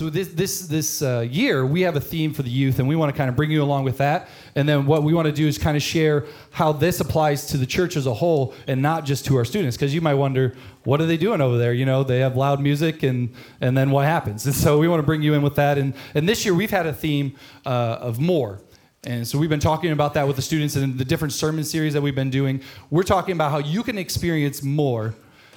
So this this this uh, year we have a theme for the youth, and we want to kind of bring you along with that. And then what we want to do is kind of share how this applies to the church as a whole, and not just to our students. Because you might wonder, what are they doing over there? You know, they have loud music, and and then what happens? And so we want to bring you in with that. And and this year we've had a theme uh, of more. And so we've been talking about that with the students and the different sermon series that we've been doing. We're talking about how you can experience more,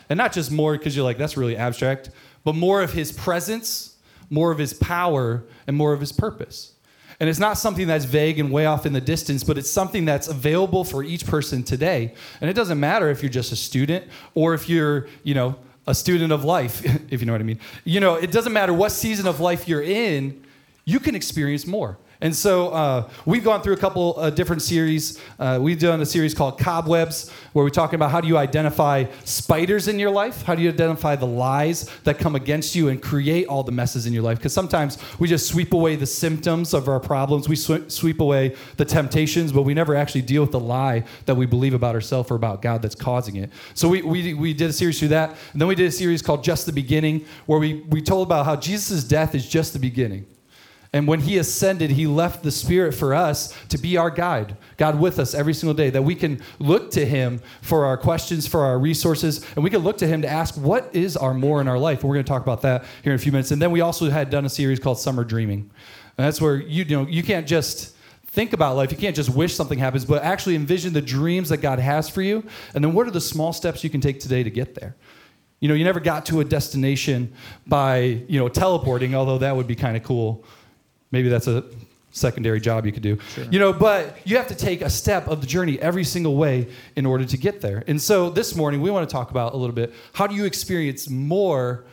and not just more because you're like that's really abstract, but more of His presence more of his power, and more of his purpose. And it's not something that's vague and way off in the distance, but it's something that's available for each person today. And it doesn't matter if you're just a student or if you're, you know, a student of life, if you know what I mean. You know, it doesn't matter what season of life you're in, you can experience more. And so uh, we've gone through a couple uh, different series. Uh, we've done a series called Cobwebs, where we're talking about how do you identify spiders in your life? How do you identify the lies that come against you and create all the messes in your life? Because sometimes we just sweep away the symptoms of our problems, we sw- sweep away the temptations, but we never actually deal with the lie that we believe about ourselves or about God that's causing it. So we, we, we did a series through that. And then we did a series called Just the Beginning, where we, we told about how Jesus' death is just the beginning. And when he ascended, he left the Spirit for us to be our guide, God with us every single day, that we can look to him for our questions, for our resources, and we can look to him to ask, what is our more in our life? And we're going to talk about that here in a few minutes. And then we also had done a series called Summer Dreaming. And that's where you, you know, you can't just think about life. You can't just wish something happens, but actually envision the dreams that God has for you. And then what are the small steps you can take today to get there? You know, you never got to a destination by, you know, teleporting, although that would be kind of cool maybe that's a secondary job you could do. Sure. You know, but you have to take a step of the journey every single way in order to get there. And so this morning we want to talk about a little bit how do you experience more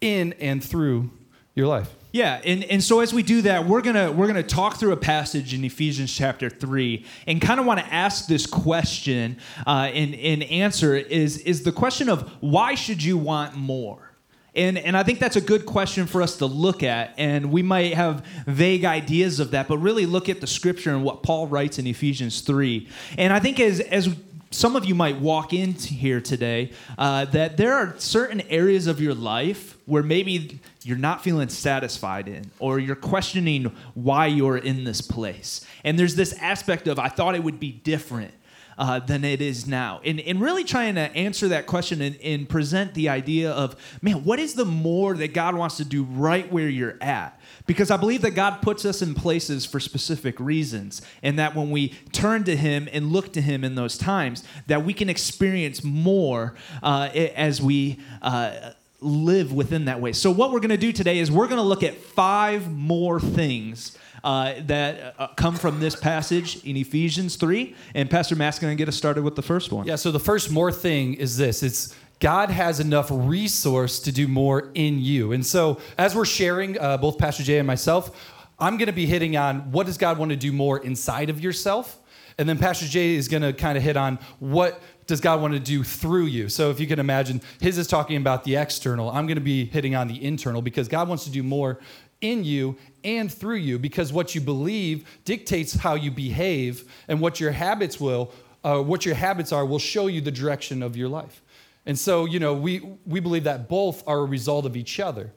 in and through your life? Yeah, and, and so as we do that, we're gonna we're gonna talk through a passage in Ephesians chapter three, and kind of want to ask this question, uh, and and answer is is the question of why should you want more? And, and I think that's a good question for us to look at. And we might have vague ideas of that, but really look at the scripture and what Paul writes in Ephesians 3. And I think as, as some of you might walk in here today, uh, that there are certain areas of your life where maybe you're not feeling satisfied in, or you're questioning why you're in this place. And there's this aspect of, I thought it would be different uh, than it is now. And, and really trying to answer that question and, and present the idea of, man, what is the more that God wants to do right where you're at? Because I believe that God puts us in places for specific reasons, and that when we turn to Him and look to Him in those times, that we can experience more uh, as we uh, live within that way. So, what we're going to do today is we're going to look at five more things uh, that uh, come from this passage in Ephesians 3. And Pastor Matt's going to get us started with the first one. Yeah, so the first more thing is this it's God has enough resource to do more in you. And so as we're sharing, uh, both Pastor Jay and myself, I'm going to be hitting on what does God want to do more inside of yourself? And then Pastor Jay is going to kind of hit on what does God want to do through you? So if you can imagine, his is talking about the external. I'm going to be hitting on the internal because God wants to do more in you and through you because what you believe dictates how you behave and what your habits will uh, what your habits are will show you the direction of your life and so you know we we believe that both are a result of each other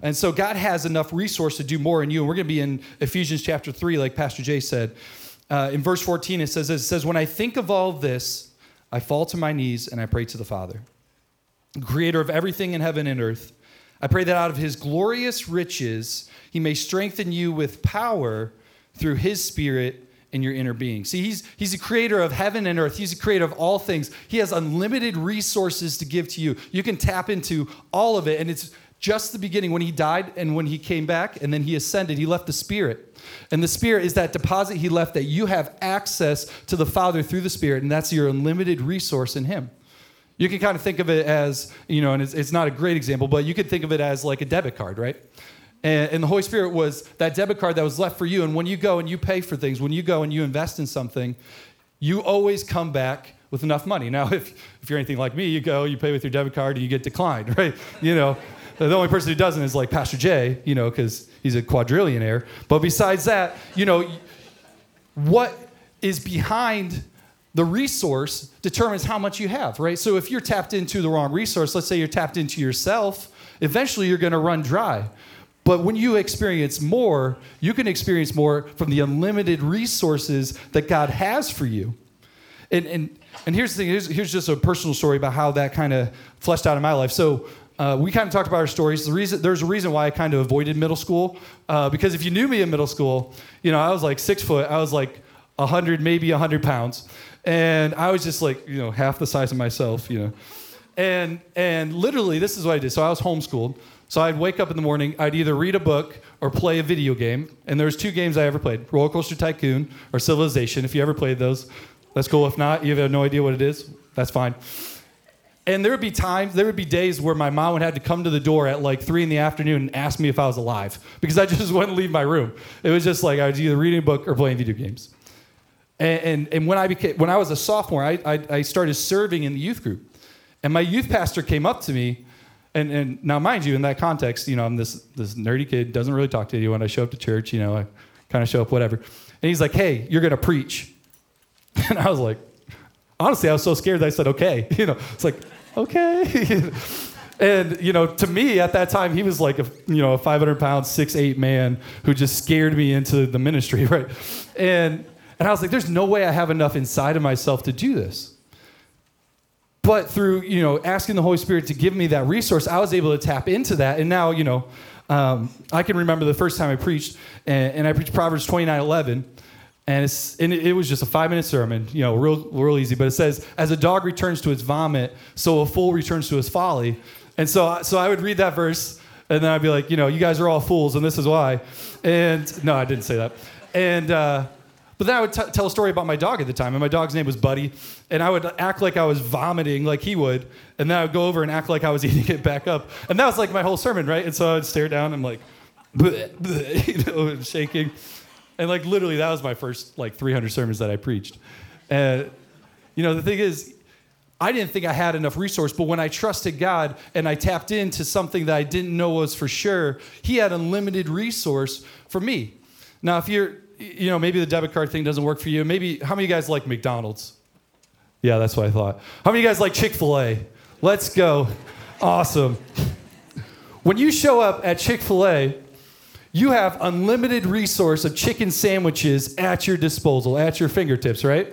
and so god has enough resource to do more in you and we're going to be in ephesians chapter 3 like pastor jay said uh, in verse 14 it says it says when i think of all this i fall to my knees and i pray to the father creator of everything in heaven and earth I pray that out of his glorious riches, he may strengthen you with power through his spirit in your inner being. See, he's, he's a creator of heaven and earth. He's a creator of all things. He has unlimited resources to give to you. You can tap into all of it. And it's just the beginning when he died and when he came back and then he ascended, he left the spirit. And the spirit is that deposit he left that you have access to the Father through the spirit. And that's your unlimited resource in him. You can kind of think of it as, you know, and it's, it's not a great example, but you could think of it as like a debit card, right? And, and, the Holy Spirit was that debit card that was left for you. And when you go and you pay for things, when you go and you invest in something, you always come back with enough money. Now, if, if you're anything like me, you go, you pay with your debit card, and you get declined, right? You know, The only person who doesn't is like Pastor Jay, you know, because he's a quadrillionaire. But besides that, you know, what is behind the resource determines how much you have, right? So if you're tapped into the wrong resource, let's say you're tapped into yourself, eventually you're going to run dry. But when you experience more, you can experience more from the unlimited resources that God has for you. And, and, and here's the thing here's, here's just a personal story about how that kind of fleshed out in my life. So uh, we kind of talked about our stories. The reason, there's a reason why I kind of avoided middle school. Uh, because if you knew me in middle school, you know, I was like six foot, I was like 100, maybe 100 pounds. And I was just like, you know, half the size of myself, you know. And, and literally, this is what I did. So I was homeschooled. So I'd wake up in the morning, I'd either read a book or play a video game. And there's two games I ever played Roller Coaster Tycoon or Civilization. If you ever played those, that's cool. If not, you have no idea what it is, that's fine. And there would be times, there would be days where my mom would have to come to the door at like three in the afternoon and ask me if I was alive because I just wouldn't leave my room. It was just like I was either reading a book or playing video games. And, and, and when, I became, when I was a sophomore, I, I, I started serving in the youth group. And my youth pastor came up to me and, and now, mind you, in that context, you know, I'm this, this nerdy kid, doesn't really talk to anyone. I show up to church, you know, I kind of show up, whatever. And he's like, hey, you're going to preach. And I was like, honestly, I was so scared that I said, okay. You know, it's like, okay. and, you know, to me at that time, he was like a, you know, a 500 pound, six, eight man who just scared me into the ministry, right? And, and I was like, there's no way I have enough inside of myself to do this. But through, you know, asking the Holy Spirit to give me that resource, I was able to tap into that. And now, you know, um, I can remember the first time I preached, and, and I preached Proverbs 29 11. And, it's, and it, was just a five minute sermon, you know, real, real easy. But it says, As a dog returns to its vomit, so a fool returns to his folly. And so, so I would read that verse, and then I'd be like, you know, you guys are all fools, and this is why. And no, I didn't say that. And, uh, but then I would t- tell a story about my dog at the time, and my dog's name was Buddy, and I would act like I was vomiting like he would, and then I would go over and act like I was eating it back up, and that was like my whole sermon, right? And so I'd stare down, and I'm like, bleh, bleh, you know, shaking, and like literally that was my first like 300 sermons that I preached, and you know the thing is. I didn't think I had enough resource, but when I trusted God and I tapped into something that I didn't know was for sure, He had unlimited resource for me. Now, if you're you know, maybe the debit card thing doesn't work for you. Maybe, how many of you guys like McDonald's? Yeah, that's what I thought. How many of you guys like Chick fil A? Let's go. Awesome. When you show up at Chick fil A, you have unlimited resource of chicken sandwiches at your disposal, at your fingertips, right?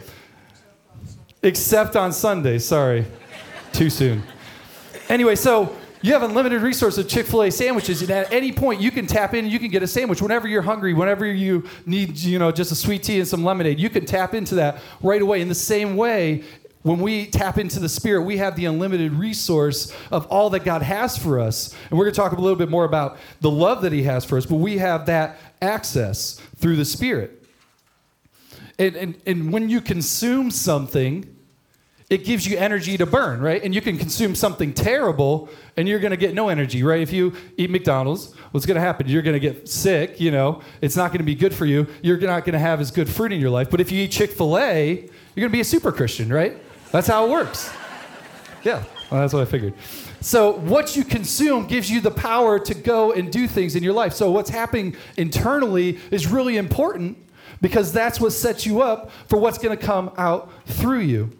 Except on Sunday. Sorry. Too soon. Anyway, so you have unlimited resource of Chick-fil-A sandwiches, and at any point you can tap in you can get a sandwich whenever you're hungry, whenever you need, you know, just a sweet tea and some lemonade. You can tap into that right away. In the same way, when we tap into the Spirit, we have the unlimited resource of all that God has for us. And we're going to talk a little bit more about the love that He has for us, but we have that access through the Spirit. And, and, and when you consume something, it gives you energy to burn, right? And you can consume something terrible and you're going to get no energy, right? If you eat McDonald's, what's going to happen? You're going to get sick, you know. It's not going to be good for you. You're not going to have as good fruit in your life. But if you eat Chick-fil-A, you're going to be a super Christian, right? That's how it works. Yeah, well, that's what I figured. So, what you consume gives you the power to go and do things in your life. So, what's happening internally is really important because that's what sets you up for what's going to come out through you.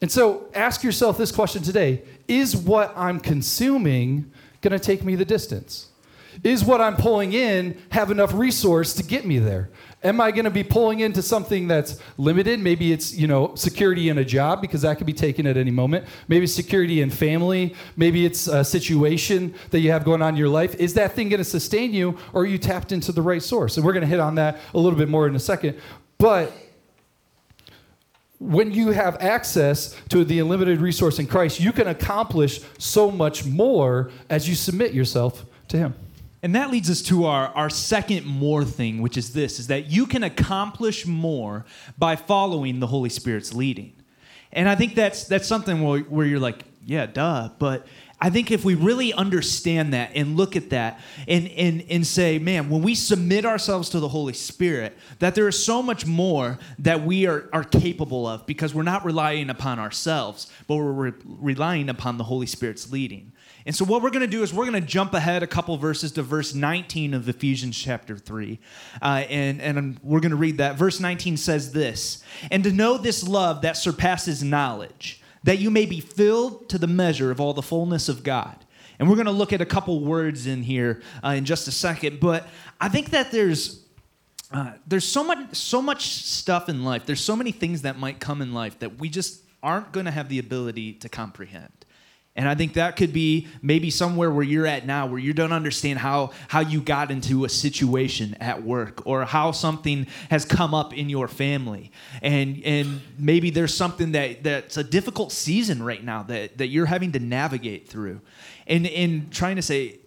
And so ask yourself this question today Is what I'm consuming going to take me the distance? Is what I'm pulling in have enough resource to get me there? Am I going to be pulling into something that's limited? Maybe it's, you know, security in a job because that could be taken at any moment. Maybe security in family. Maybe it's a situation that you have going on in your life. Is that thing going to sustain you or are you tapped into the right source? And we're going to hit on that a little bit more in a second. But when you have access to the unlimited resource in Christ, you can accomplish so much more as you submit yourself to Him. And that leads us to our, our second more thing, which is this is that you can accomplish more by following the Holy Spirit's leading. And I think that's that's something where, where you're like, yeah, duh. But I think if we really understand that and look at that and, and, and say, man, when we submit ourselves to the Holy Spirit, that there is so much more that we are, are capable of because we're not relying upon ourselves, but we're re- relying upon the Holy Spirit's leading. And so, what we're going to do is we're going to jump ahead a couple verses to verse 19 of Ephesians chapter 3. Uh, and, and we're going to read that. Verse 19 says this And to know this love that surpasses knowledge, that you may be filled to the measure of all the fullness of God. And we're going to look at a couple words in here uh, in just a second. But I think that there's. Uh, there's so much so much stuff in life there's so many things that might come in life that we just aren't going to have the ability to comprehend and I think that could be maybe somewhere where you're at now, where you don't understand how, how you got into a situation at work or how something has come up in your family. And, and maybe there's something that, that's a difficult season right now that, that you're having to navigate through. And, and trying to say,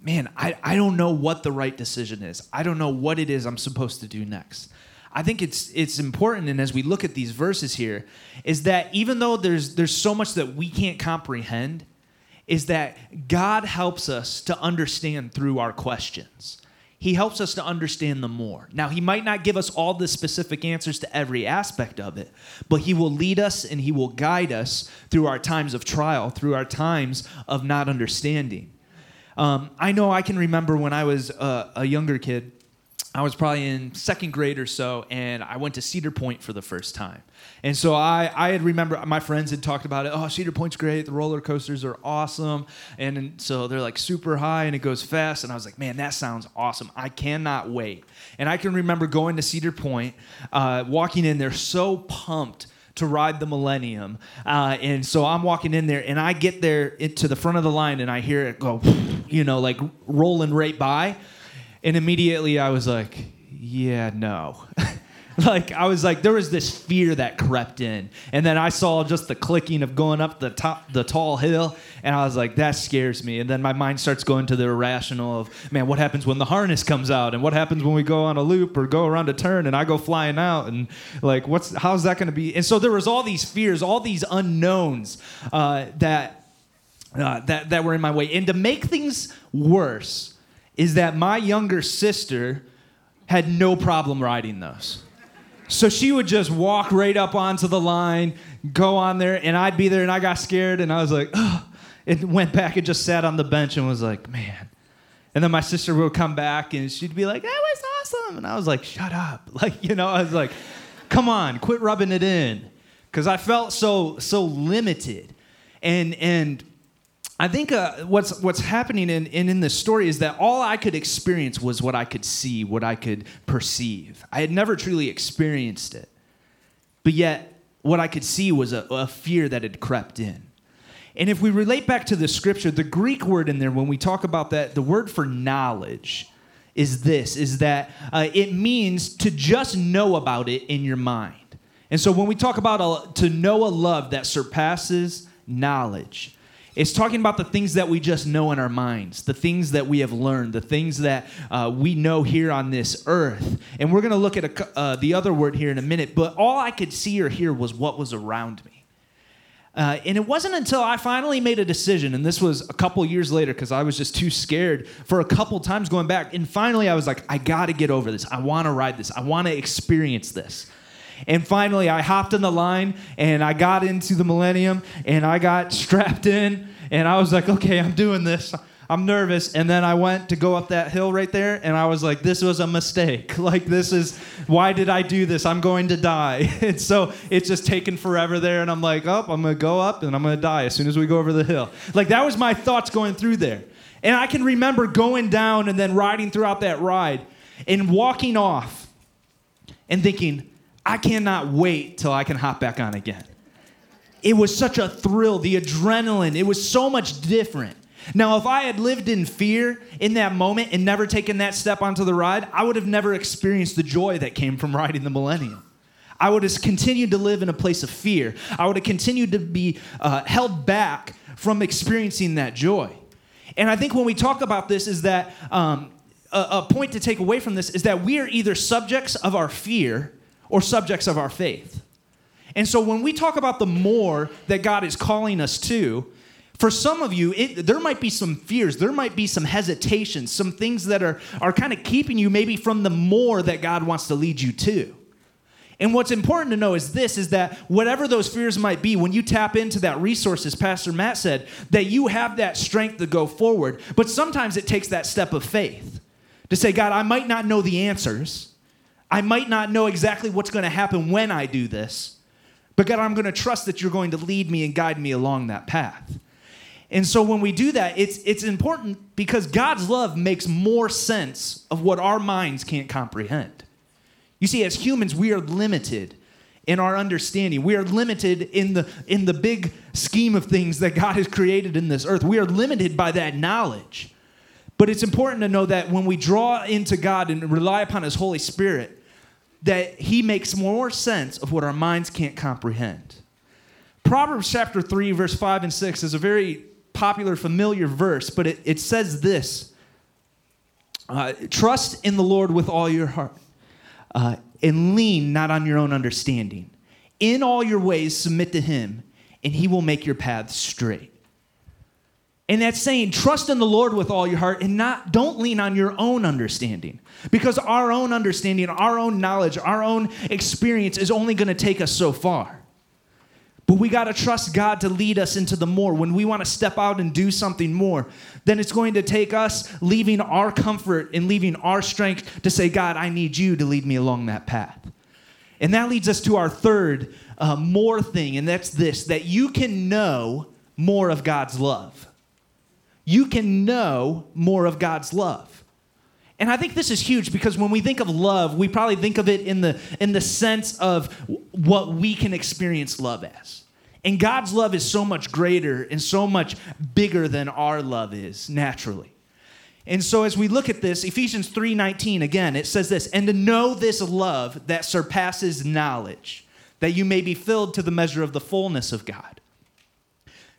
man, I, I don't know what the right decision is. I don't know what it is I'm supposed to do next. I think it's it's important, and as we look at these verses here, is that even though there's there's so much that we can't comprehend, is that God helps us to understand through our questions. He helps us to understand the more. Now, He might not give us all the specific answers to every aspect of it, but He will lead us and He will guide us through our times of trial, through our times of not understanding. Um, I know I can remember when I was a, a younger kid, I was probably in second grade or so, and I went to Cedar Point for the first time. And so I, I had remember my friends had talked about it. Oh, Cedar Point's great. The roller coasters are awesome, and, and so they're like super high and it goes fast. And I was like, man, that sounds awesome. I cannot wait. And I can remember going to Cedar Point, uh, walking in there so pumped to ride the Millennium. Uh, and so I'm walking in there, and I get there to the front of the line, and I hear it go, you know, like rolling right by. And immediately I was like, yeah, no. like I was like, there was this fear that crept in, and then I saw just the clicking of going up the top, the tall hill, and I was like, that scares me. And then my mind starts going to the irrational of, man, what happens when the harness comes out, and what happens when we go on a loop or go around a turn, and I go flying out, and like, what's how's that going to be? And so there was all these fears, all these unknowns uh, that uh, that that were in my way, and to make things worse is that my younger sister had no problem riding those. So she would just walk right up onto the line, go on there, and I'd be there, and I got scared, and I was like. It went back and just sat on the bench and was like, man. And then my sister would come back and she'd be like, that was awesome. And I was like, shut up. Like, you know, I was like, come on, quit rubbing it in. Because I felt so, so limited. And, and I think uh, what's what's happening in, in in this story is that all I could experience was what I could see, what I could perceive. I had never truly experienced it, but yet what I could see was a, a fear that had crept in. And if we relate back to the scripture, the Greek word in there, when we talk about that, the word for knowledge is this: is that uh, it means to just know about it in your mind. And so when we talk about a, to know a love that surpasses knowledge it's talking about the things that we just know in our minds, the things that we have learned, the things that uh, we know here on this earth. And we're going to look at a, uh, the other word here in a minute, but all I could see or hear was what was around me. Uh, and it wasn't until I finally made a decision, and this was a couple years later because I was just too scared for a couple times going back. And finally, I was like, I got to get over this. I want to ride this. I want to experience this. And finally, I hopped in the line and I got into the Millennium and I got strapped in and I was like, okay, I'm doing this. I'm nervous. And then I went to go up that hill right there and I was like, this was a mistake. Like, this is, why did I do this? I'm going to die. and so it's just taken forever there. And I'm like, oh, I'm going to go up and I'm going to die as soon as we go over the hill. Like, that was my thoughts going through there. And I can remember going down and then riding throughout that ride and walking off and thinking, I cannot wait till I can hop back on again. It was such a thrill, the adrenaline, it was so much different. Now, if I had lived in fear in that moment and never taken that step onto the ride, I would have never experienced the joy that came from riding the Millennium. I would have continued to live in a place of fear. I would have continued to be uh, held back from experiencing that joy. And I think when we talk about this, is that um, a, a point to take away from this is that we are either subjects of our fear or subjects of our faith. And so when we talk about the more that God is calling us to, for some of you, it, there might be some fears, there might be some hesitations, some things that are, are kind of keeping you maybe from the more that God wants to lead you to. And what's important to know is this is that whatever those fears might be, when you tap into that resource, as Pastor Matt said, that you have that strength to go forward. But sometimes it takes that step of faith to say, God, I might not know the answers. I might not know exactly what's going to happen when I do this. But God, I'm going to trust that you're going to lead me and guide me along that path. And so when we do that, it's, it's important because God's love makes more sense of what our minds can't comprehend. You see, as humans, we are limited in our understanding. We are limited in the, in the big scheme of things that God has created in this earth. We are limited by that knowledge. But it's important to know that when we draw into God and rely upon His Holy Spirit, that He makes more sense of what our minds can't comprehend. Proverbs chapter 3, verse 5 and 6 is a very popular, familiar verse, but it, it says this uh, Trust in the Lord with all your heart uh, and lean not on your own understanding. In all your ways, submit to him, and he will make your paths straight. And that's saying trust in the Lord with all your heart and not don't lean on your own understanding. Because our own understanding, our own knowledge, our own experience is only going to take us so far. But we got to trust God to lead us into the more. When we want to step out and do something more, then it's going to take us leaving our comfort and leaving our strength to say, God, I need you to lead me along that path. And that leads us to our third uh, more thing, and that's this that you can know more of God's love. You can know more of God's love. And I think this is huge because when we think of love, we probably think of it in the, in the sense of what we can experience love as. And God's love is so much greater and so much bigger than our love is naturally. And so as we look at this, Ephesians 3:19 again, it says this, and to know this love that surpasses knowledge, that you may be filled to the measure of the fullness of God.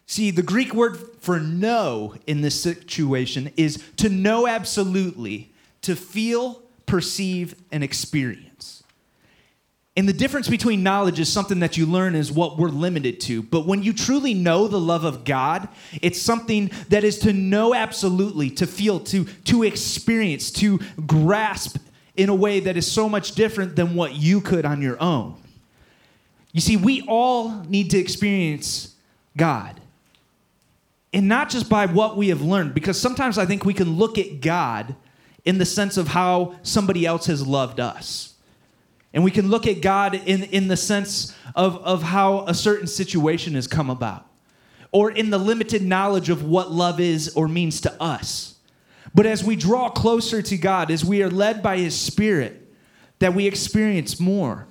See, the Greek word for know in this situation is to know absolutely to feel, perceive, and experience. And the difference between knowledge is something that you learn is what we're limited to. But when you truly know the love of God, it's something that is to know absolutely, to feel, to, to experience, to grasp in a way that is so much different than what you could on your own. You see, we all need to experience God. And not just by what we have learned, because sometimes I think we can look at God in the sense of how somebody else has loved us. And we can look at God in, in the sense of, of how a certain situation has come about, or in the limited knowledge of what love is or means to us. But as we draw closer to God, as we are led by His Spirit, that we experience more.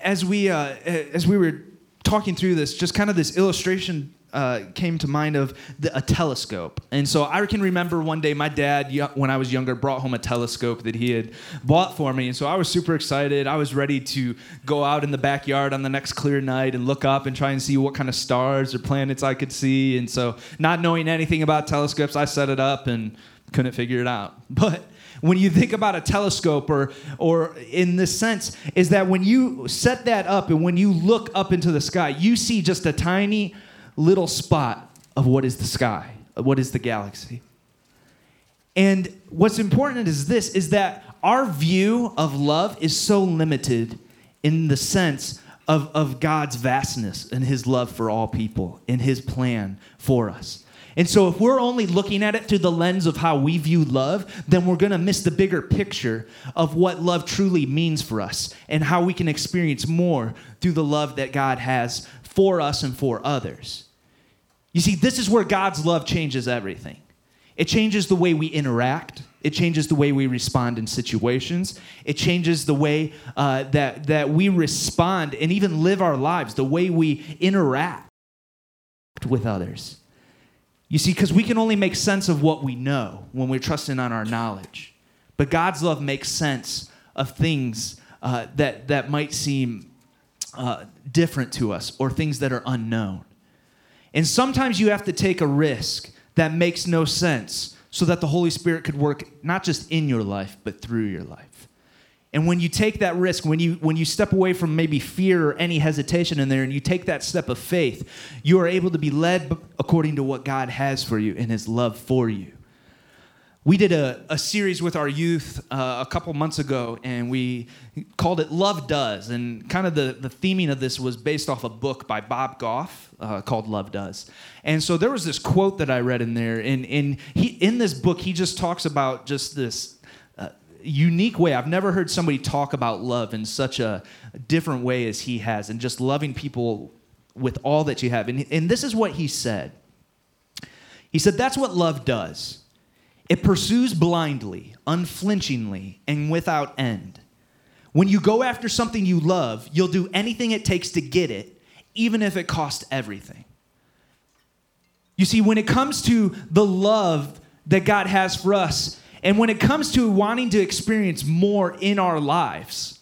As we, uh, as we were talking through this, just kind of this illustration uh, came to mind of the, a telescope. And so I can remember one day my dad, when I was younger, brought home a telescope that he had bought for me. And so I was super excited. I was ready to go out in the backyard on the next clear night and look up and try and see what kind of stars or planets I could see. And so, not knowing anything about telescopes, I set it up and couldn't figure it out. But when you think about a telescope or or in this sense is that when you set that up and when you look up into the sky you see just a tiny little spot of what is the sky, what is the galaxy. And what's important is this is that our view of love is so limited in the sense of, of God's vastness and his love for all people and his plan for us. And so, if we're only looking at it through the lens of how we view love, then we're going to miss the bigger picture of what love truly means for us and how we can experience more through the love that God has for us and for others. You see, this is where God's love changes everything. It changes the way we interact. It changes the way we respond in situations. It changes the way uh, that, that we respond and even live our lives, the way we interact with others. You see, because we can only make sense of what we know when we're trusting on our knowledge. But God's love makes sense of things uh, that, that might seem uh, different to us or things that are unknown. And sometimes you have to take a risk that makes no sense so that the Holy Spirit could work not just in your life, but through your life. And when you take that risk, when you when you step away from maybe fear or any hesitation in there and you take that step of faith, you are able to be led according to what God has for you and his love for you. We did a, a series with our youth uh, a couple months ago, and we called it Love Does. And kind of the, the theming of this was based off a book by Bob Goff uh, called Love Does. And so there was this quote that I read in there. And, and he, in this book, he just talks about just this uh, unique way. I've never heard somebody talk about love in such a different way as he has, and just loving people with all that you have. And, and this is what he said He said, That's what love does. It pursues blindly, unflinchingly, and without end. When you go after something you love, you'll do anything it takes to get it, even if it costs everything. You see, when it comes to the love that God has for us, and when it comes to wanting to experience more in our lives,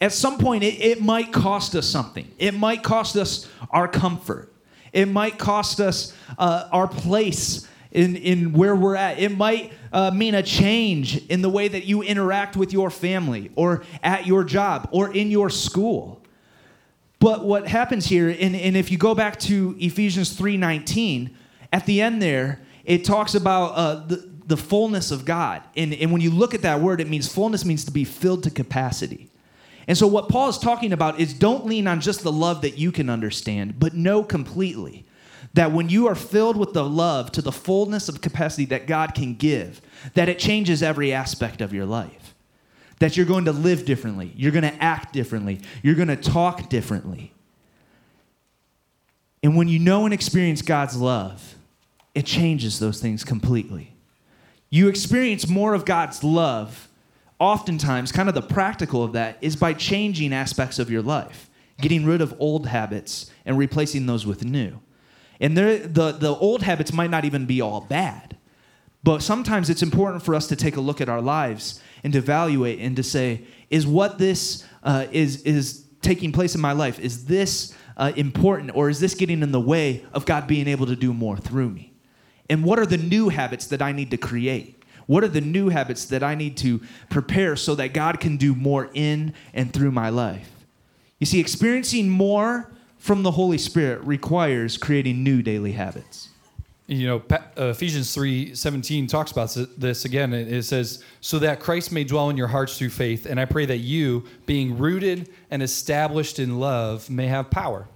at some point it, it might cost us something. It might cost us our comfort. It might cost us uh, our place in, in where we're at. It might uh, mean a change in the way that you interact with your family or at your job or in your school. But what happens here, and, and if you go back to Ephesians 3.19, at the end there, it talks about uh, the, the fullness of God. And, and when you look at that word, it means fullness means to be filled to capacity. And so, what Paul is talking about is don't lean on just the love that you can understand, but know completely that when you are filled with the love to the fullness of capacity that God can give, that it changes every aspect of your life. That you're going to live differently, you're going to act differently, you're going to talk differently. And when you know and experience God's love, it changes those things completely. You experience more of God's love, oftentimes, kind of the practical of that is by changing aspects of your life, getting rid of old habits and replacing those with new. And the, the old habits might not even be all bad. But sometimes it's important for us to take a look at our lives and to evaluate and to say, is what this uh, is, is taking place in my life, is this uh, important or is this getting in the way of God being able to do more through me? And what are the new habits that I need to create? What are the new habits that I need to prepare so that God can do more in and through my life? You see, experiencing more from the Holy Spirit requires creating new daily habits. You know, uh, Ephesians 3 17 talks about this again. It says, So that Christ may dwell in your hearts through faith. And I pray that you, being rooted and established in love, may have power.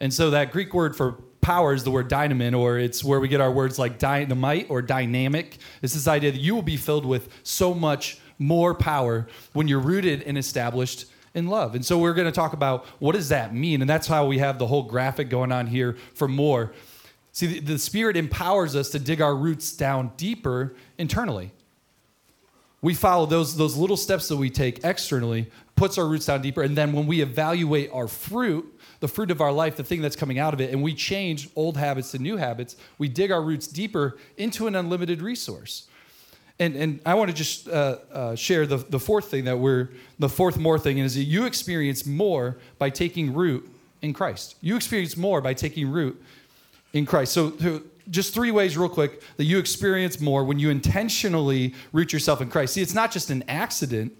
And so that Greek word for power is the word dunamis, or it's where we get our words like dynamite or dynamic. It's this idea that you will be filled with so much more power when you're rooted and established in love. And so we're going to talk about what does that mean? And that's how we have the whole graphic going on here for more. See, the, the Spirit empowers us to dig our roots down deeper internally. We follow those, those little steps that we take externally, puts our roots down deeper. And then when we evaluate our fruit, the fruit of our life, the thing that's coming out of it, and we change old habits to new habits, we dig our roots deeper into an unlimited resource. And, and I want to just uh, uh, share the, the fourth thing that we're, the fourth more thing is that you experience more by taking root in Christ. You experience more by taking root in Christ. So, just three ways, real quick, that you experience more when you intentionally root yourself in Christ. See, it's not just an accident.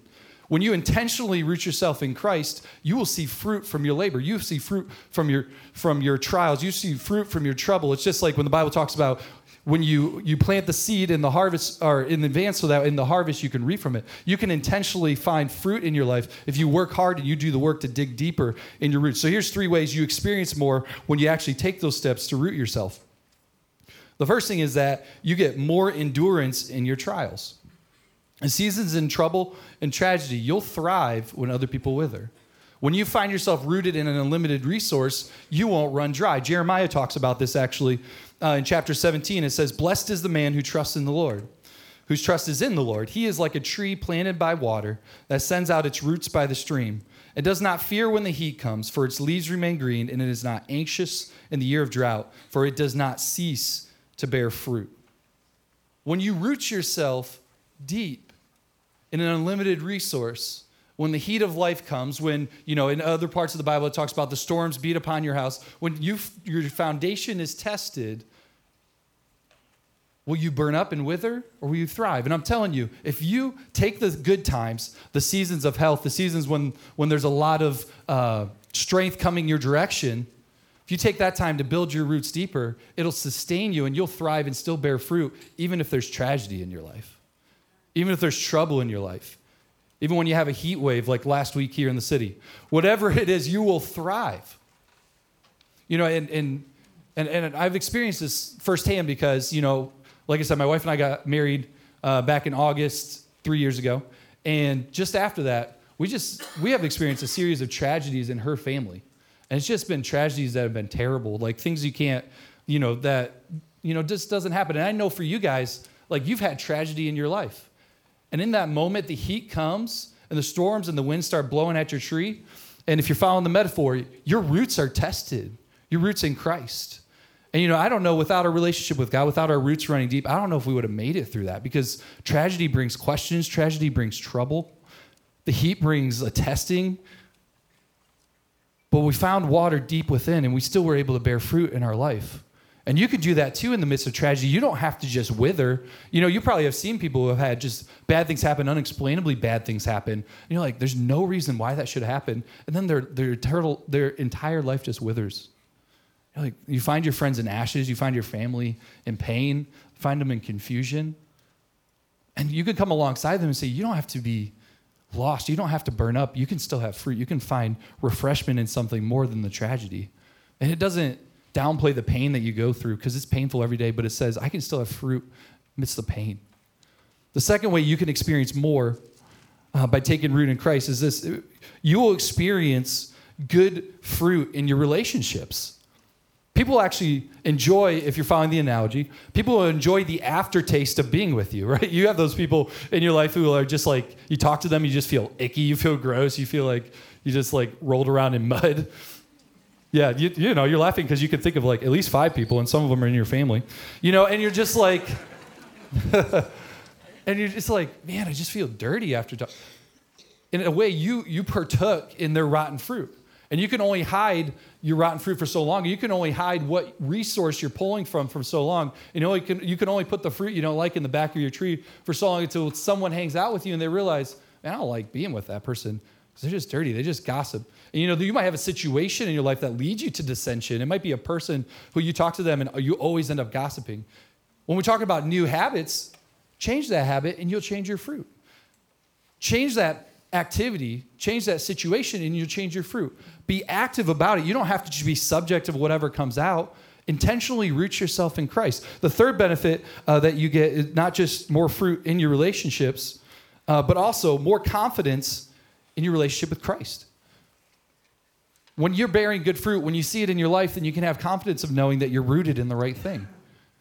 When you intentionally root yourself in Christ, you will see fruit from your labor. You see fruit from your from your trials. You see fruit from your trouble. It's just like when the Bible talks about when you you plant the seed in the harvest or in advance so that in the harvest you can reap from it. You can intentionally find fruit in your life if you work hard and you do the work to dig deeper in your roots. So here's three ways you experience more when you actually take those steps to root yourself. The first thing is that you get more endurance in your trials. In seasons in trouble and tragedy you'll thrive when other people wither. When you find yourself rooted in an unlimited resource, you won't run dry. Jeremiah talks about this actually uh, in chapter 17. It says, Blessed is the man who trusts in the Lord, whose trust is in the Lord. He is like a tree planted by water that sends out its roots by the stream. It does not fear when the heat comes, for its leaves remain green, and it is not anxious in the year of drought, for it does not cease to bear fruit. When you root yourself deep in an unlimited resource, when the heat of life comes, when, you know, in other parts of the Bible it talks about the storms beat upon your house, when you, your foundation is tested, will you burn up and wither or will you thrive? And I'm telling you, if you take the good times, the seasons of health, the seasons when, when there's a lot of uh, strength coming your direction, if you take that time to build your roots deeper, it'll sustain you and you'll thrive and still bear fruit, even if there's tragedy in your life, even if there's trouble in your life, even when you have a heat wave like last week here in the city. Whatever it is, you will thrive. You know, and, and, and, and I've experienced this firsthand because, you know, like I said, my wife and I got married uh, back in August three years ago. And just after that, we just, we have experienced a series of tragedies in her family and it's just been tragedies that have been terrible, like things you can't, you know, that, you know, just doesn't happen. And I know for you guys, like you've had tragedy in your life. And in that moment, the heat comes and the storms and the winds start blowing at your tree. And if you're following the metaphor, your roots are tested, your roots in Christ. And you know, I don't know without a relationship with God, without our roots running deep, I don't know if we would have made it through that because tragedy brings questions, tragedy brings trouble. The heat brings a testing, but we found water deep within and we still were able to bear fruit in our life. And you could do that too in the midst of tragedy. You don't have to just wither. You know, you probably have seen people who have had just bad things happen, unexplainably bad things happen. And you're like, there's no reason why that should happen. And then their, their, turtle, their entire life just withers. You're like, you find your friends in ashes, you find your family in pain, find them in confusion. And you could come alongside them and say, you don't have to be lost. You don't have to burn up. You can still have fruit. You can find refreshment in something more than the tragedy. And it doesn't downplay the pain that you go through because it's painful every day, but it says, I can still have fruit amidst the pain. The second way you can experience more uh, by taking root in Christ is this you will experience good fruit in your relationships. People actually enjoy, if you're following the analogy, people will enjoy the aftertaste of being with you, right? You have those people in your life who are just like, you talk to them, you just feel icky, you feel gross, you feel like you just like rolled around in mud. Yeah, you, you know, you're laughing because you can think of like at least five people, and some of them are in your family, you know, and you're just like, and you're just like, man, I just feel dirty after. In a way, you you partook in their rotten fruit. And you can only hide your rotten fruit for so long. You can only hide what resource you're pulling from for so long. You know, you can, you can only put the fruit you don't like in the back of your tree for so long until someone hangs out with you and they realize, man, I don't like being with that person because they're just dirty. They just gossip. And you know, you might have a situation in your life that leads you to dissension. It might be a person who you talk to them and you always end up gossiping. When we talk about new habits, change that habit and you'll change your fruit. Change that activity, change that situation, and you'll change your fruit. Be active about it. You don't have to just be subject of whatever comes out. Intentionally root yourself in Christ. The third benefit uh, that you get is not just more fruit in your relationships, uh, but also more confidence in your relationship with Christ. When you're bearing good fruit, when you see it in your life, then you can have confidence of knowing that you're rooted in the right thing.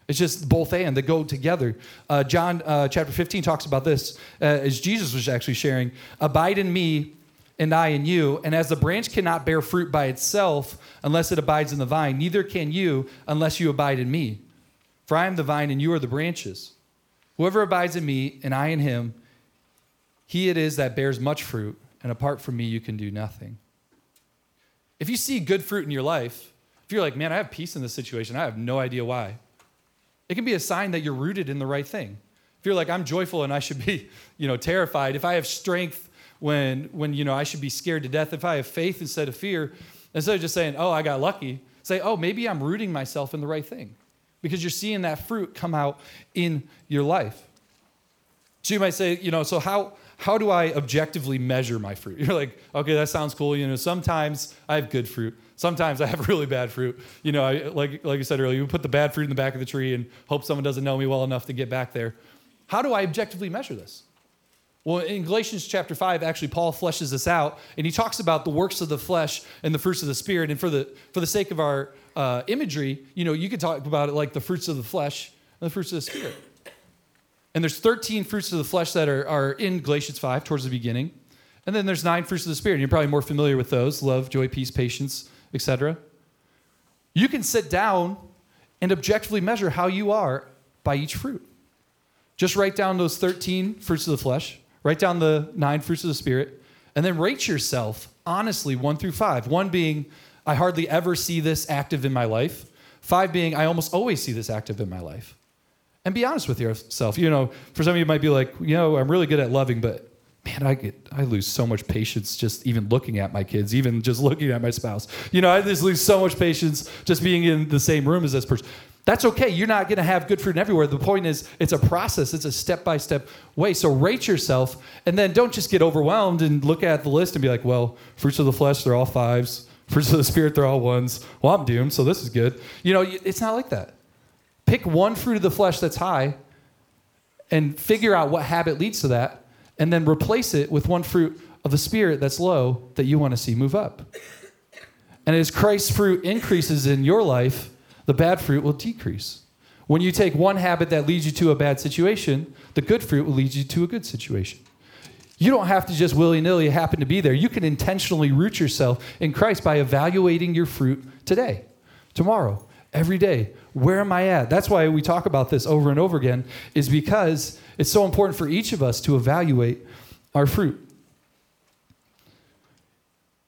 It's just both and they go together. Uh, John uh, chapter 15 talks about this uh, as Jesus was actually sharing Abide in me and I in you. And as the branch cannot bear fruit by itself unless it abides in the vine, neither can you unless you abide in me. For I am the vine and you are the branches. Whoever abides in me and I in him, he it is that bears much fruit, and apart from me, you can do nothing. If you see good fruit in your life, if you're like, man, I have peace in this situation, I have no idea why it can be a sign that you're rooted in the right thing. If you're like, I'm joyful and I should be, you know, terrified. If I have strength when, when, you know, I should be scared to death. If I have faith instead of fear, instead of just saying, oh, I got lucky, say, oh, maybe I'm rooting myself in the right thing because you're seeing that fruit come out in your life. So you might say, you know, so how, how do I objectively measure my fruit? You're like, okay, that sounds cool. You know, sometimes I have good fruit. Sometimes I have really bad fruit. You know, I, like, like I said earlier, you put the bad fruit in the back of the tree and hope someone doesn't know me well enough to get back there. How do I objectively measure this? Well, in Galatians chapter 5, actually, Paul fleshes this out and he talks about the works of the flesh and the fruits of the Spirit. And for the, for the sake of our uh, imagery, you know, you could talk about it like the fruits of the flesh and the fruits of the Spirit. And there's 13 fruits of the flesh that are, are in Galatians 5 towards the beginning. And then there's nine fruits of the Spirit. You're probably more familiar with those love, joy, peace, patience, etc. You can sit down and objectively measure how you are by each fruit. Just write down those 13 fruits of the flesh, write down the nine fruits of the Spirit, and then rate yourself honestly, one through five. One being, I hardly ever see this active in my life. Five being, I almost always see this active in my life and be honest with yourself. You know, for some of you might be like, you know, I'm really good at loving, but man, I get I lose so much patience just even looking at my kids, even just looking at my spouse. You know, I just lose so much patience just being in the same room as this person. That's okay. You're not going to have good fruit everywhere. The point is, it's a process. It's a step by step way. So rate yourself, and then don't just get overwhelmed and look at the list and be like, "Well, fruits of the flesh, they're all fives. Fruits of the spirit, they're all ones. Well, I'm doomed, so this is good." You know, it's not like that. Pick one fruit of the flesh that's high, and figure out what habit leads to that, and then replace it with one fruit of the spirit that's low that you want to see move up. And as Christ's fruit increases in your life the bad fruit will decrease. When you take one habit that leads you to a bad situation, the good fruit will lead you to a good situation. You don't have to just willy nilly happen to be there. You can intentionally root yourself in Christ by evaluating your fruit today, tomorrow, every day. Where am I at? That's why we talk about this over and over again, is because it's so important for each of us to evaluate our fruit.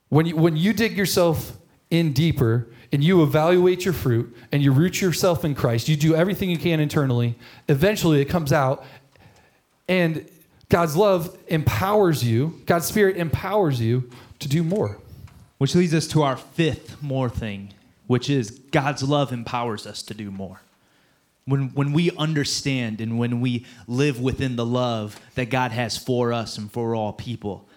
When you, when you dig yourself in deeper, and you evaluate your fruit and you root yourself in Christ, you do everything you can internally, eventually it comes out and God's love empowers you, God's Spirit empowers you to do more. Which leads us to our fifth more thing, which is God's love empowers us to do more. When, when we understand and when we live within the love that God has for us and for all people,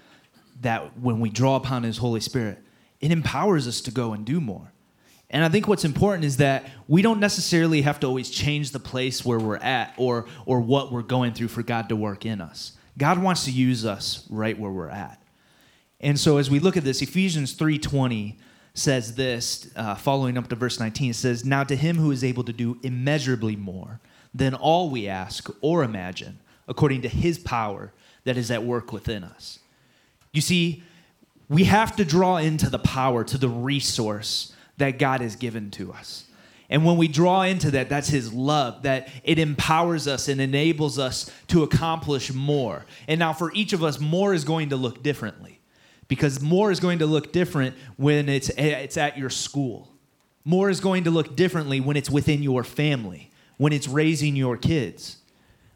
that when we draw upon His Holy Spirit, it empowers us to go and do more. And I think what's important is that we don't necessarily have to always change the place where we're at or, or what we're going through for God to work in us. God wants to use us right where we're at. And so as we look at this, Ephesians 3.20 says this, uh, following up to verse 19, it says, Now to him who is able to do immeasurably more than all we ask or imagine, according to his power that is at work within us. You see, we have to draw into the power, to the resource that God has given to us. And when we draw into that, that's His love, that it empowers us and enables us to accomplish more. And now, for each of us, more is going to look differently because more is going to look different when it's, it's at your school. More is going to look differently when it's within your family, when it's raising your kids,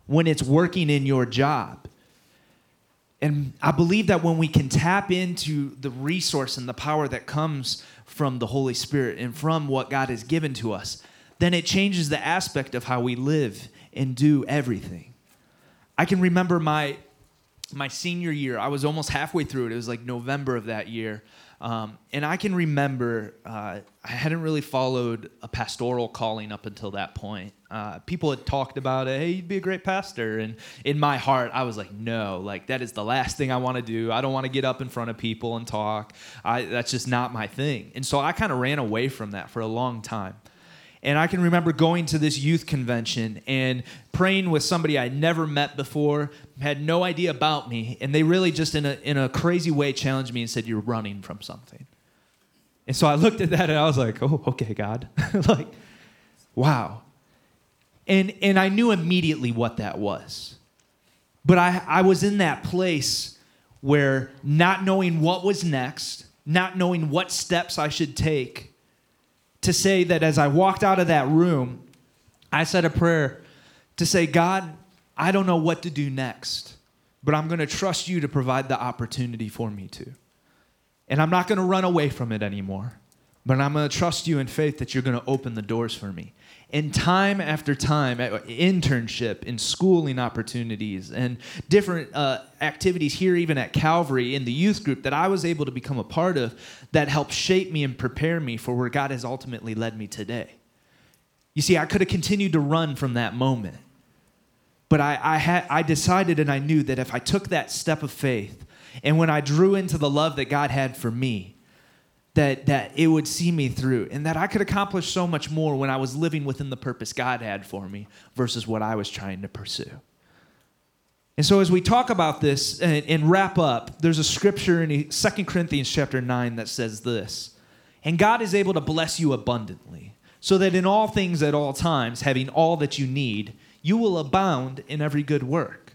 when it's working in your job. And I believe that when we can tap into the resource and the power that comes from the Holy Spirit and from what God has given to us, then it changes the aspect of how we live and do everything. I can remember my my senior year. I was almost halfway through it. It was like November of that year, um, and I can remember uh, I hadn't really followed a pastoral calling up until that point. Uh, people had talked about it. Hey, you'd be a great pastor. And in my heart, I was like, no, like that is the last thing I want to do. I don't want to get up in front of people and talk. I, that's just not my thing. And so I kind of ran away from that for a long time. And I can remember going to this youth convention and praying with somebody I'd never met before, had no idea about me, and they really just in a in a crazy way challenged me and said, "You're running from something." And so I looked at that and I was like, "Oh, okay, God." like, wow. And and I knew immediately what that was. But I I was in that place where not knowing what was next, not knowing what steps I should take, to say that as I walked out of that room, I said a prayer to say, God, I don't know what to do next, but I'm going to trust you to provide the opportunity for me to. And I'm not going to run away from it anymore, but I'm going to trust you in faith that you're going to open the doors for me. And time after time, internship and schooling opportunities and different uh, activities here, even at Calvary in the youth group that I was able to become a part of that helped shape me and prepare me for where God has ultimately led me today. You see, I could have continued to run from that moment. But I, I, had, I decided and I knew that if I took that step of faith and when I drew into the love that God had for me, that, that it would see me through and that I could accomplish so much more when I was living within the purpose God had for me versus what I was trying to pursue. And so as we talk about this and, and wrap up, there's a scripture in 2 Corinthians chapter 9 that says this. And God is able to bless you abundantly, so that in all things at all times, having all that you need, you will abound in every good work.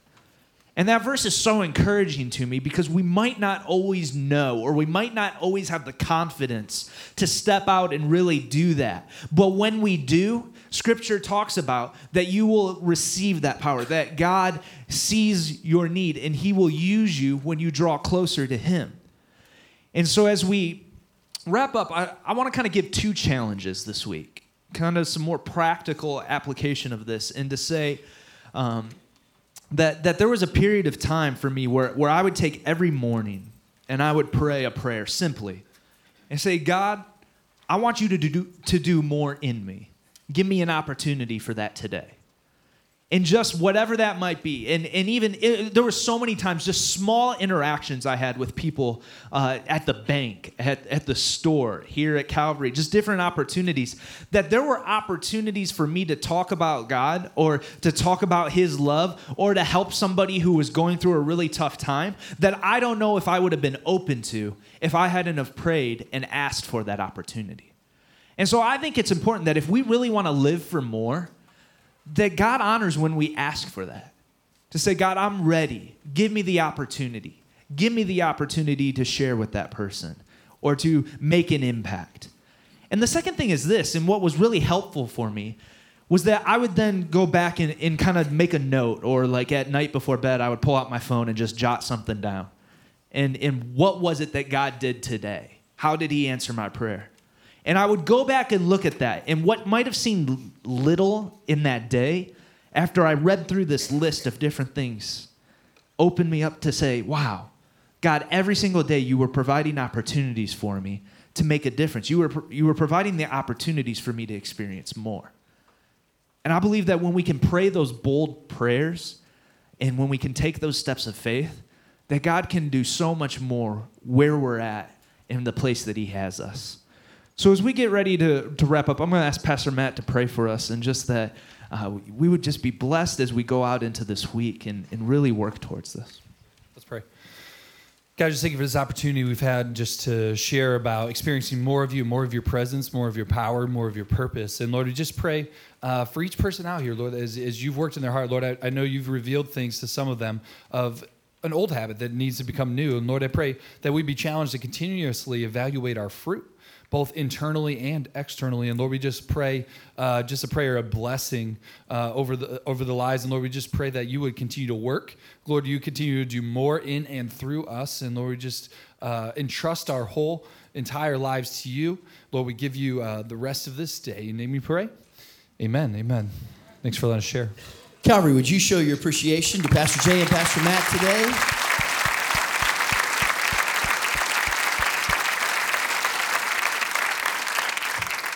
And that verse is so encouraging to me because we might not always know, or we might not always have the confidence to step out and really do that. But when we do, scripture talks about that you will receive that power, that God sees your need and he will use you when you draw closer to him. And so, as we wrap up, I, I want to kind of give two challenges this week, kind of some more practical application of this, and to say um, that, that there was a period of time for me where, where I would take every morning and I would pray a prayer simply and say, God, I want you to do, to do more in me. Give me an opportunity for that today and just whatever that might be. And, and even it, there were so many times just small interactions i had with people uh, at the bank at, at the store here at calvary just different opportunities that there were opportunities for me to talk about god or to talk about his love or to help somebody who was going through a really tough time that i don't know if i would have been open to if i hadn't have prayed and asked for that opportunity. And so i think it's important that if we really want to live for more that God honors when we ask for that. To say, God, I'm ready. Give me the opportunity. Give me the opportunity to share with that person or to make an impact. And the second thing is this, and what was really helpful for me was that I would then go back and, and kind of make a note, or like at night before bed, I would pull out my phone and just jot something down. And, and what was it that God did today? How did He answer my prayer? And I would go back and look at that. And what might have seemed little in that day, after I read through this list of different things, opened me up to say, wow, God, every single day you were providing opportunities for me to make a difference. You were, you were providing the opportunities for me to experience more. And I believe that when we can pray those bold prayers and when we can take those steps of faith, that God can do so much more where we're at in the place that He has us. So as we get ready to, to wrap up, I'm going to ask Pastor Matt to pray for us and just that uh, we would just be blessed as we go out into this week and, and really work towards this. Let's pray. God, just thank you for this opportunity we've had just to share about experiencing more of you, more of your presence, more of your power, more of your purpose. And Lord, we just pray uh, for each person out here, Lord, as, as you've worked in their heart, Lord, I, I know you've revealed things to some of them of an old habit that needs to become new. And Lord, I pray that we be challenged to continuously evaluate our fruit both internally and externally. And Lord, we just pray uh, just a prayer of blessing uh, over the over the lives. And Lord, we just pray that you would continue to work. Lord, you continue to do more in and through us. And Lord, we just uh, entrust our whole entire lives to you. Lord, we give you uh, the rest of this day. In name we pray. Amen. Amen. Thanks for letting us share. Calvary, would you show your appreciation to Pastor Jay and Pastor Matt today?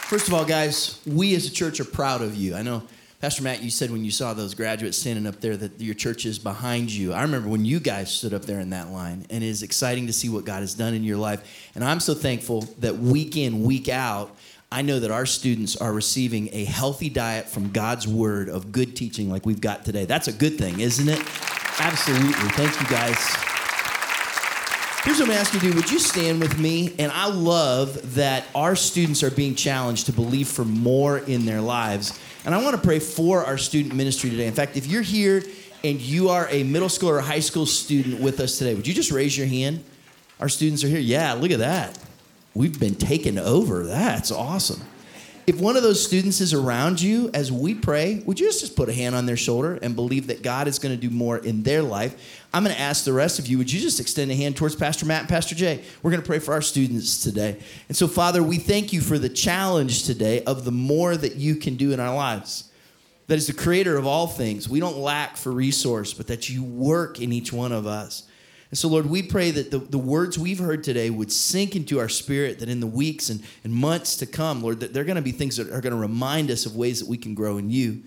First of all, guys, we as a church are proud of you. I know, Pastor Matt, you said when you saw those graduates standing up there that your church is behind you. I remember when you guys stood up there in that line, and it is exciting to see what God has done in your life. And I'm so thankful that week in, week out, I know that our students are receiving a healthy diet from God's word of good teaching like we've got today. That's a good thing, isn't it? Absolutely. Thank you, guys. Here's what I'm asking you to do. Would you stand with me? And I love that our students are being challenged to believe for more in their lives. And I want to pray for our student ministry today. In fact, if you're here and you are a middle school or high school student with us today, would you just raise your hand? Our students are here. Yeah, look at that. We've been taken over. That's awesome. If one of those students is around you as we pray, would you just put a hand on their shoulder and believe that God is going to do more in their life? I'm going to ask the rest of you, would you just extend a hand towards Pastor Matt and Pastor Jay? We're going to pray for our students today. And so, Father, we thank you for the challenge today of the more that you can do in our lives. That is the creator of all things. We don't lack for resource, but that you work in each one of us. And so, Lord, we pray that the, the words we've heard today would sink into our spirit, that in the weeks and, and months to come, Lord, that they're going to be things that are going to remind us of ways that we can grow in you.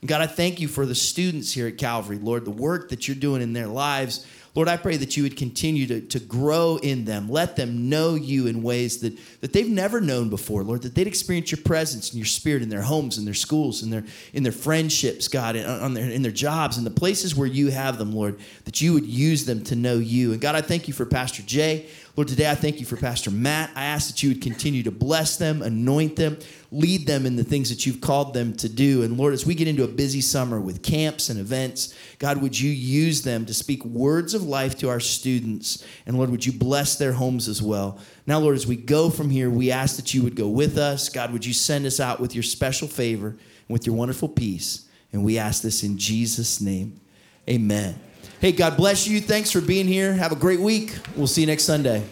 And God, I thank you for the students here at Calvary, Lord, the work that you're doing in their lives. Lord, I pray that you would continue to, to grow in them. Let them know you in ways that, that they've never known before, Lord, that they'd experience your presence and your spirit in their homes, in their schools, in their, in their friendships, God, in, on their, in their jobs, in the places where you have them, Lord, that you would use them to know you. And God, I thank you for Pastor Jay. Lord, today I thank you for Pastor Matt. I ask that you would continue to bless them, anoint them, lead them in the things that you've called them to do. And Lord, as we get into a busy summer with camps and events, God, would you use them to speak words of life to our students? And Lord, would you bless their homes as well? Now, Lord, as we go from here, we ask that you would go with us. God, would you send us out with your special favor and with your wonderful peace? And we ask this in Jesus' name. Amen. Hey, God bless you. Thanks for being here. Have a great week. We'll see you next Sunday.